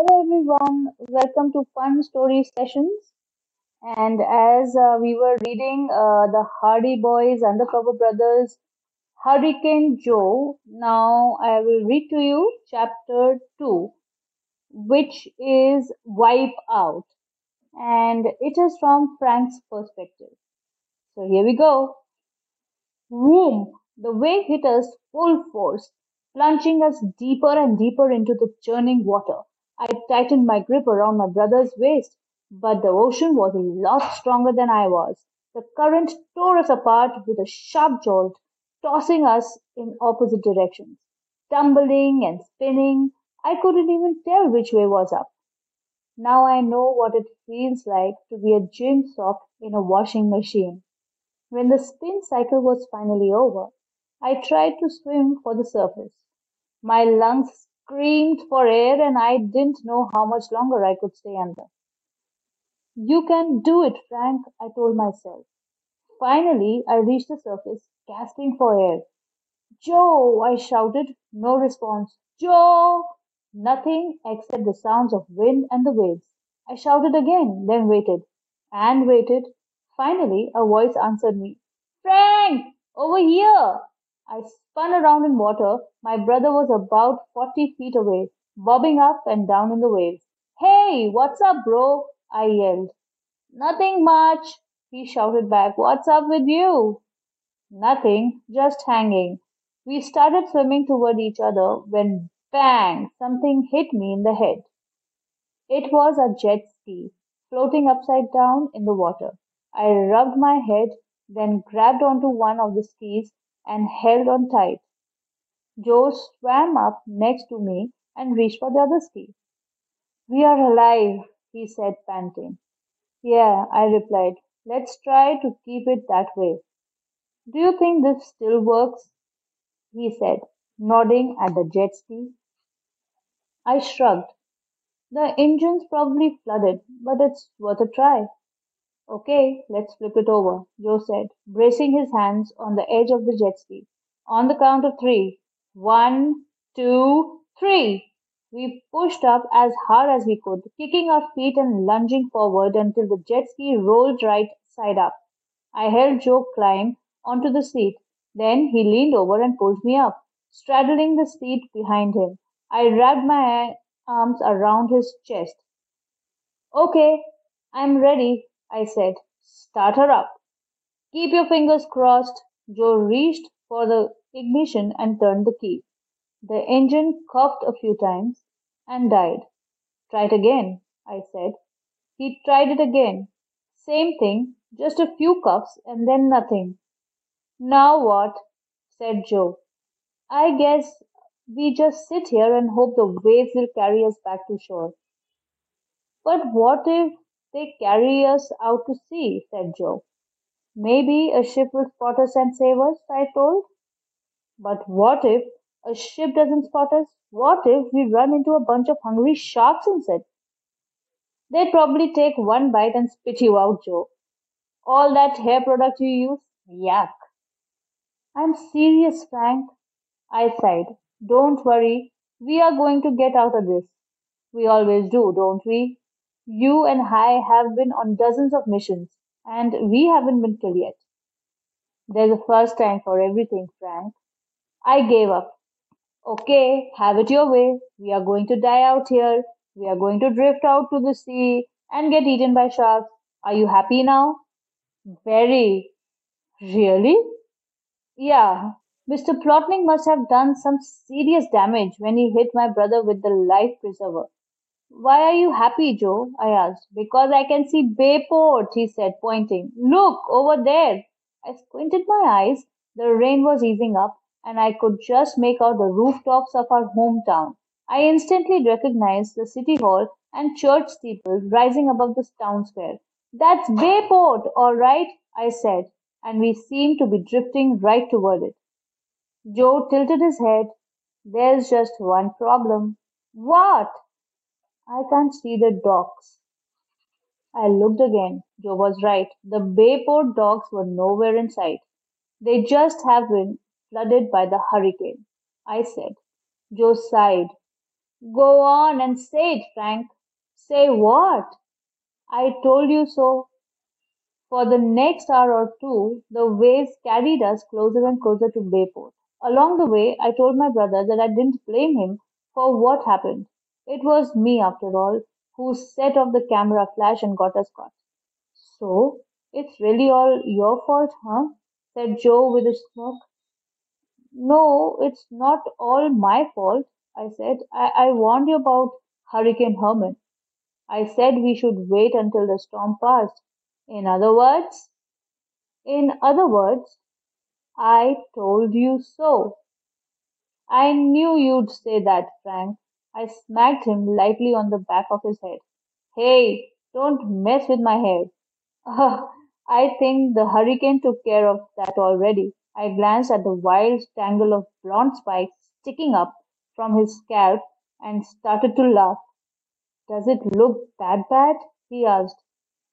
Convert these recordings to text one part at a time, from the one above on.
Hello everyone, welcome to Fun Story Sessions. And as uh, we were reading uh, the Hardy Boys Undercover Brothers Hurricane Joe, now I will read to you chapter 2, which is Wipe Out. And it is from Frank's perspective. So here we go. Vroom! The wave hit us full force, plunging us deeper and deeper into the churning water. I tightened my grip around my brother's waist, but the ocean was a lot stronger than I was. The current tore us apart with a sharp jolt, tossing us in opposite directions. Tumbling and spinning, I couldn't even tell which way was up. Now I know what it feels like to be a gym sock in a washing machine. When the spin cycle was finally over, I tried to swim for the surface. My lungs screamed for air and I didn't know how much longer I could stay under. You can do it, Frank, I told myself. Finally, I reached the surface, gasping for air. Joe, I shouted. No response. Joe! Nothing except the sounds of wind and the waves. I shouted again, then waited and waited. Finally, a voice answered me. Frank! Over here! I spun around in water. My brother was about 40 feet away, bobbing up and down in the waves. Hey, what's up, bro? I yelled. Nothing much, he shouted back. What's up with you? Nothing, just hanging. We started swimming toward each other when bang, something hit me in the head. It was a jet ski, floating upside down in the water. I rubbed my head, then grabbed onto one of the skis and held on tight. Joe swam up next to me and reached for the other ski. We are alive, he said, panting. Yeah, I replied. Let's try to keep it that way. Do you think this still works? He said, nodding at the jet ski. I shrugged. The engine's probably flooded, but it's worth a try. Okay, let's flip it over, Joe said, bracing his hands on the edge of the jet ski. On the count of three. One, two, three. We pushed up as hard as we could, kicking our feet and lunging forward until the jet ski rolled right side up. I helped Joe climb onto the seat. Then he leaned over and pulled me up, straddling the seat behind him. I wrapped my arms around his chest. Okay, I'm ready, I said. Start her up. Keep your fingers crossed. Joe reached for the ignition and turned the key. The engine coughed a few times and died. Try it again, I said. He tried it again. Same thing, just a few cuffs and then nothing. Now what? said Joe. I guess we just sit here and hope the waves will carry us back to shore. But what if they carry us out to sea, said Joe. Maybe a ship will spot us and save us, I told. But what if a ship doesn't spot us? What if we run into a bunch of hungry sharks instead? They'd probably take one bite and spit you out, Joe. All that hair product you use? Yuck. I'm serious, Frank. I sighed. Don't worry. We are going to get out of this. We always do, don't we? You and I have been on dozens of missions, and we haven't been killed yet. There's a first time for everything, Frank. I gave up. Okay, have it your way. We are going to die out here. We are going to drift out to the sea and get eaten by sharks. Are you happy now? Very. Really? Yeah. Mr. Plotnik must have done some serious damage when he hit my brother with the life preserver. Why are you happy, Joe? I asked. Because I can see Bayport, he said, pointing. Look, over there. I squinted my eyes. The rain was easing up, and I could just make out the rooftops of our hometown. I instantly recognized the city hall and church steeple rising above the town square. That's Bayport, all right, I said, and we seemed to be drifting right toward it. Joe tilted his head. There's just one problem. What? I can't see the docks. I looked again. Joe was right. The Bayport docks were nowhere in sight. They just have been flooded by the hurricane, I said. Joe sighed. Go on and say it, Frank. Say what? I told you so. For the next hour or two, the waves carried us closer and closer to Bayport. Along the way, I told my brother that I didn't blame him for what happened. It was me, after all, who set off the camera flash and got us caught. So, it's really all your fault, huh? said Joe with a smirk. No, it's not all my fault, I said. I, I warned you about Hurricane Herman. I said we should wait until the storm passed. In other words, in other words, I told you so. I knew you'd say that, Frank. I smacked him lightly on the back of his head. Hey, don't mess with my hair. I think the hurricane took care of that already. I glanced at the wild tangle of blonde spikes sticking up from his scalp and started to laugh. Does it look that bad? he asked.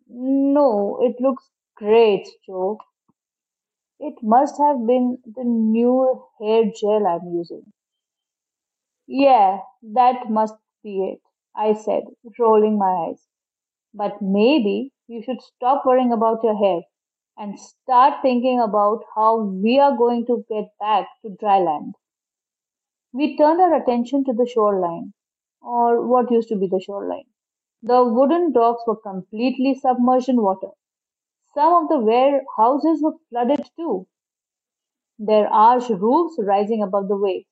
No, it looks great, Joe. It must have been the new hair gel I'm using. Yeah, that must be it, I said, rolling my eyes. But maybe you should stop worrying about your hair and start thinking about how we are going to get back to dry land. We turned our attention to the shoreline, or what used to be the shoreline. The wooden docks were completely submerged in water. Some of the warehouses were flooded too, their arched roofs rising above the waves.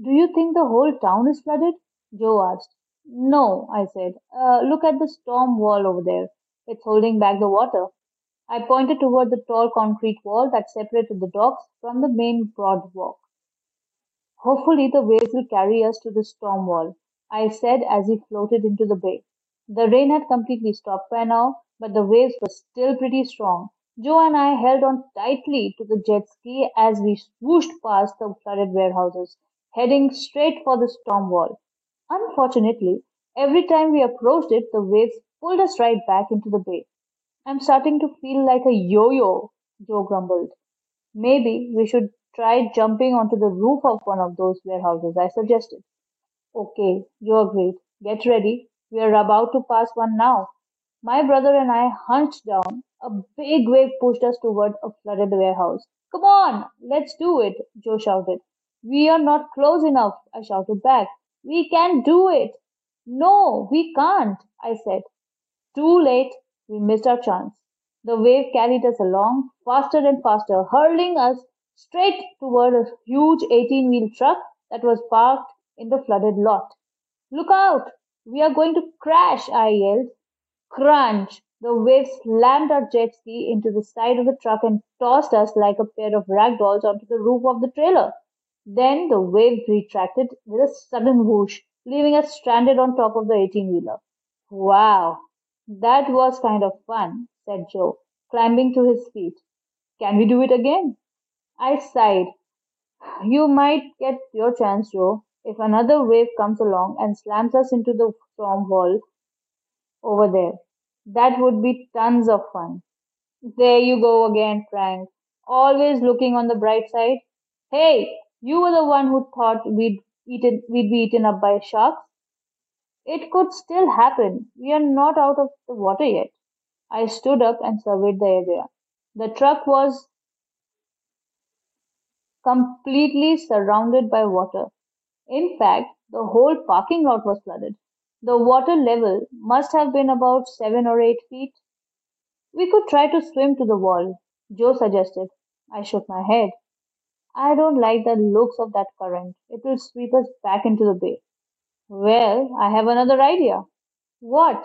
Do you think the whole town is flooded? Joe asked. No, I said. Uh, look at the storm wall over there. It's holding back the water. I pointed toward the tall concrete wall that separated the docks from the main broad walk. Hopefully, the waves will carry us to the storm wall, I said as we floated into the bay. The rain had completely stopped by now, but the waves were still pretty strong. Joe and I held on tightly to the jet ski as we swooshed past the flooded warehouses, heading straight for the storm wall. Unfortunately, every time we approached it, the waves pulled us right back into the bay. I'm starting to feel like a yo yo, Joe grumbled. Maybe we should try jumping onto the roof of one of those warehouses, I suggested. Okay, Joe agreed. Get ready. We are about to pass one now. My brother and I hunched down. A big wave pushed us toward a flooded warehouse. Come on, let's do it, Joe shouted. We are not close enough, I shouted back. We can do it. No, we can't, I said. Too late. We missed our chance. The wave carried us along, faster and faster, hurling us straight toward a huge 18 wheel truck that was parked in the flooded lot. Look out! We are going to crash, I yelled. Crunch! The wave slammed our jet ski into the side of the truck and tossed us like a pair of rag dolls onto the roof of the trailer. Then the wave retracted with a sudden whoosh, leaving us stranded on top of the 18 wheeler. Wow, that was kind of fun, said Joe, climbing to his feet. Can we do it again? I sighed. You might get your chance, Joe, if another wave comes along and slams us into the storm wall over there. That would be tons of fun. There you go again, Frank. Always looking on the bright side. Hey, you were the one who thought we'd eaten we'd be eaten up by sharks. It could still happen. We are not out of the water yet. I stood up and surveyed the area. The truck was completely surrounded by water. In fact, the whole parking lot was flooded. The water level must have been about seven or eight feet. We could try to swim to the wall, Joe suggested. I shook my head. I don't like the looks of that current. It will sweep us back into the bay. Well, I have another idea. What?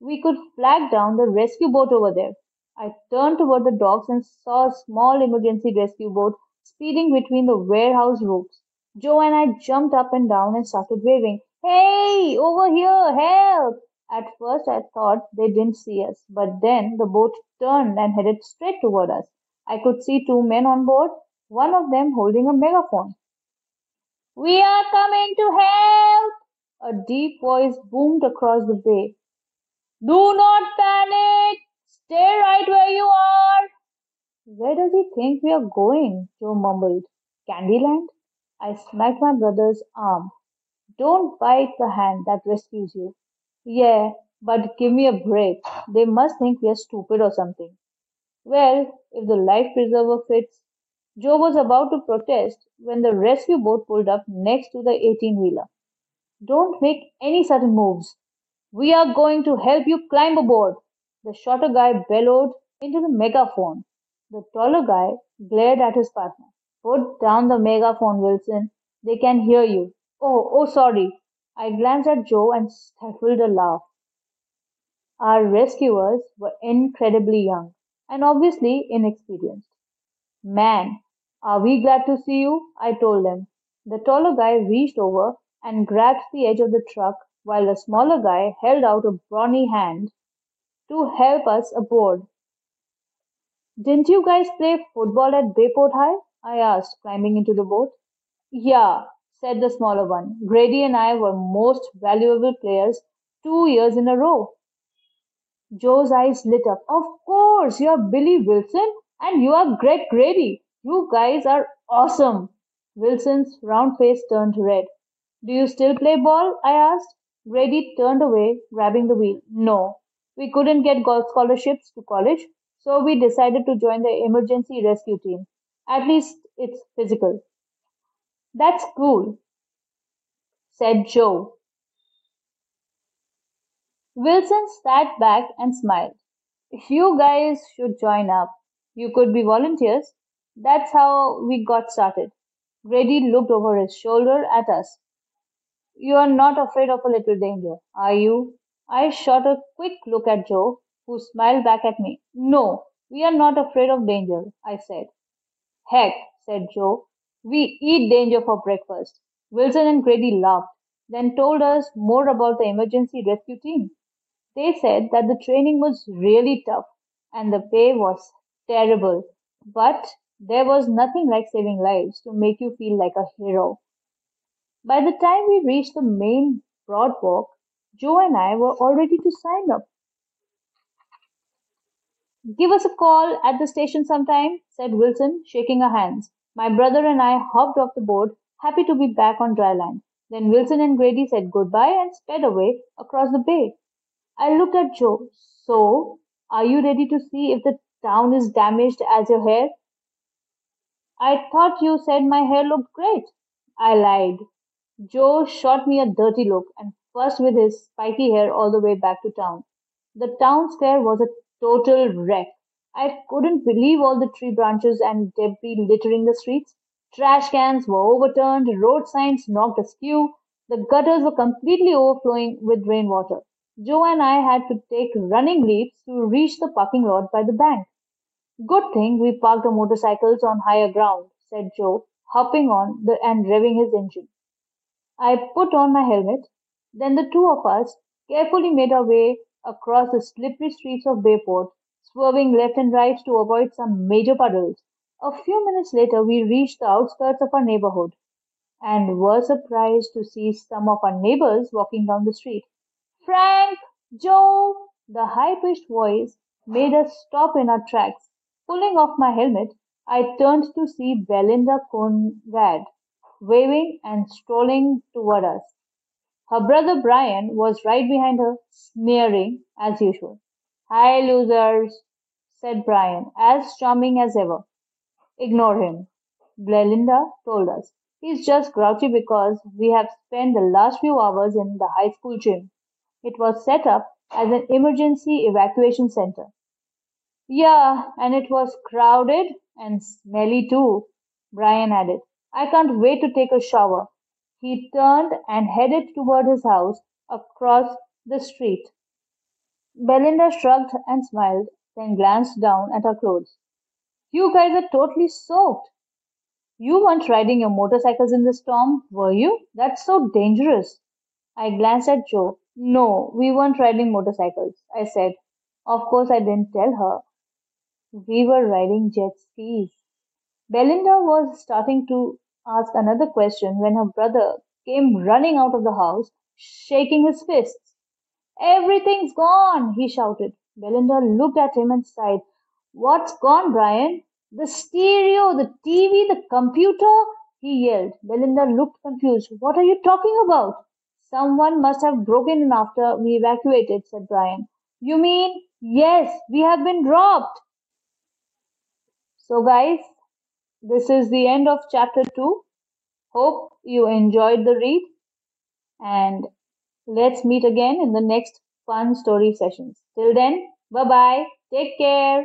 We could flag down the rescue boat over there. I turned toward the docks and saw a small emergency rescue boat speeding between the warehouse roofs. Joe and I jumped up and down and started waving. Hey, over here, help! At first I thought they didn't see us, but then the boat turned and headed straight toward us. I could see two men on board, one of them holding a megaphone. We are coming to help! A deep voice boomed across the bay. Do not panic! Stay right where you are! Where does he think we are going? Joe mumbled. Candyland? I smacked my brother's arm. Don't bite the hand that rescues you. Yeah, but give me a break. They must think we are stupid or something. Well, if the life preserver fits. Joe was about to protest when the rescue boat pulled up next to the 18 wheeler. Don't make any sudden moves. We are going to help you climb aboard. The shorter guy bellowed into the megaphone. The taller guy glared at his partner. Put down the megaphone, Wilson. They can hear you. Oh, oh, sorry. I glanced at Joe and stifled a laugh. Our rescuers were incredibly young and obviously inexperienced. Man, are we glad to see you? I told them. The taller guy reached over and grabbed the edge of the truck while the smaller guy held out a brawny hand to help us aboard. Didn't you guys play football at Bayport High? I asked, climbing into the boat. Yeah, said the smaller one. Grady and I were most valuable players two years in a row. Joe's eyes lit up. Of course, you're Billy Wilson and you are Greg Grady. You guys are awesome. Wilson's round face turned red. Do you still play ball? I asked. Grady turned away, grabbing the wheel. No, we couldn't get golf scholarships to college, so we decided to join the emergency rescue team. At least it's physical. That's cool, said Joe. Wilson sat back and smiled. You guys should join up. You could be volunteers. That's how we got started. Grady looked over his shoulder at us. You are not afraid of a little danger, are you? I shot a quick look at Joe, who smiled back at me. No, we are not afraid of danger, I said. Heck, said Joe. We eat danger for breakfast. Wilson and Grady laughed, then told us more about the emergency rescue team. They said that the training was really tough and the pay was terrible, but there was nothing like saving lives to make you feel like a hero. By the time we reached the main boardwalk, Joe and I were all ready to sign up. Give us a call at the station sometime, said Wilson, shaking our hands. My brother and I hopped off the boat, happy to be back on dry land. Then Wilson and Grady said goodbye and sped away across the bay. I looked at Joe. So, are you ready to see if the town is damaged as your hair? I thought you said my hair looked great. I lied. Joe shot me a dirty look and fussed with his spiky hair all the way back to town. The town square was a total wreck. I couldn't believe all the tree branches and debris littering the streets. Trash cans were overturned, road signs knocked askew, the gutters were completely overflowing with rainwater. Joe and I had to take running leaps to reach the parking lot by the bank. Good thing we parked the motorcycles on higher ground, said Joe, hopping on the, and revving his engine. I put on my helmet. Then the two of us carefully made our way across the slippery streets of Bayport, swerving left and right to avoid some major puddles. A few minutes later, we reached the outskirts of our neighborhood and were surprised to see some of our neighbors walking down the street. Frank! Joe! The high-pitched voice made us stop in our tracks. Pulling off my helmet, I turned to see Belinda Conrad waving and strolling toward us. Her brother Brian was right behind her, sneering as usual. Hi, losers, said Brian, as charming as ever. Ignore him, Belinda told us. He's just grouchy because we have spent the last few hours in the high school gym. It was set up as an emergency evacuation center. Yeah, and it was crowded and smelly too, Brian added. I can't wait to take a shower. He turned and headed toward his house across the street. Belinda shrugged and smiled, then glanced down at her clothes. You guys are totally soaked. You weren't riding your motorcycles in the storm, were you? That's so dangerous. I glanced at Joe. No, we weren't riding motorcycles, I said. Of course, I didn't tell her. We were riding jet skis. Belinda was starting to ask another question when her brother came running out of the house, shaking his fists. Everything's gone, he shouted. Belinda looked at him and sighed. What's gone, Brian? The stereo, the TV, the computer, he yelled. Belinda looked confused. What are you talking about? Someone must have broken in after we evacuated, said Brian. You mean, yes, we have been robbed. So, guys, this is the end of chapter 2. Hope you enjoyed the read and let's meet again in the next fun story sessions. Till then, bye bye. Take care.